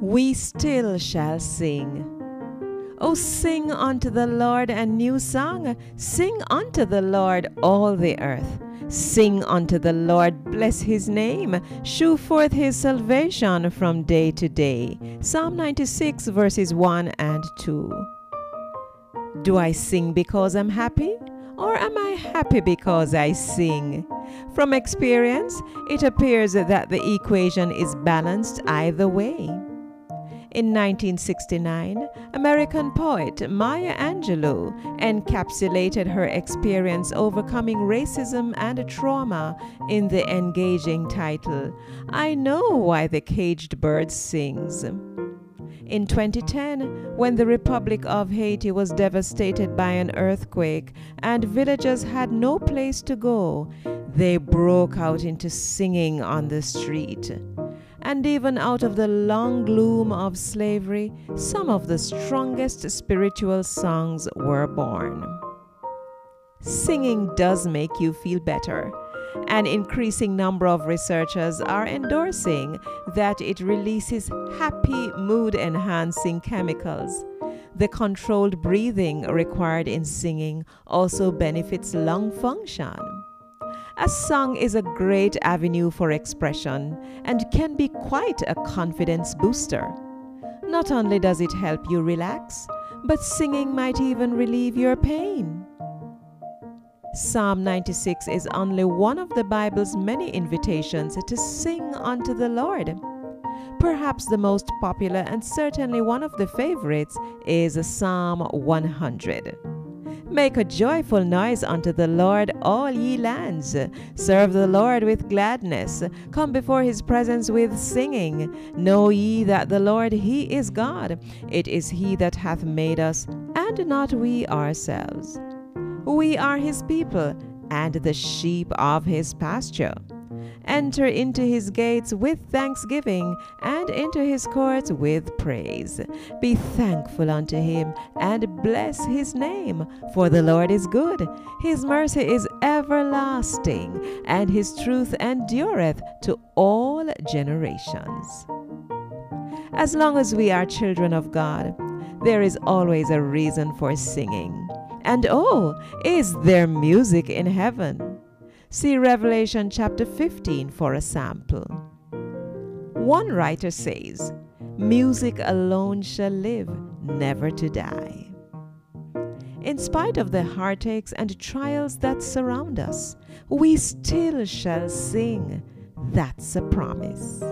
we still shall sing. Oh, sing unto the Lord a new song. Sing unto the Lord all the earth. Sing unto the Lord, bless his name, shew forth his salvation from day to day. Psalm 96, verses 1 and 2. Do I sing because I'm happy? Or am I happy because I sing? From experience, it appears that the equation is balanced either way. In 1969, American poet Maya Angelou encapsulated her experience overcoming racism and trauma in the engaging title, I Know Why the Caged Bird Sings. In 2010, when the Republic of Haiti was devastated by an earthquake and villagers had no place to go, they broke out into singing on the street and even out of the long gloom of slavery, some of the strongest spiritual songs were born. Singing does make you feel better. An increasing number of researchers are endorsing that it releases happy, mood enhancing chemicals. The controlled breathing required in singing also benefits lung function. A song is a great avenue for expression and can be quite a confidence booster. Not only does it help you relax, but singing might even relieve your pain. Psalm 96 is only one of the Bible's many invitations to sing unto the Lord. Perhaps the most popular and certainly one of the favorites is Psalm 100. Make a joyful noise unto the Lord, all ye lands. Serve the Lord with gladness. Come before his presence with singing. Know ye that the Lord, he is God. It is he that hath made us, and not we ourselves. We are his people, and the sheep of his pasture. Enter into his gates with thanksgiving and into his courts with praise. Be thankful unto him and bless his name, for the Lord is good. His mercy is everlasting, and his truth endureth to all generations. As long as we are children of God, there is always a reason for singing. And oh, is there music in heaven? See Revelation chapter 15 for a sample. One writer says, Music alone shall live, never to die. In spite of the heartaches and trials that surround us, we still shall sing. That's a promise.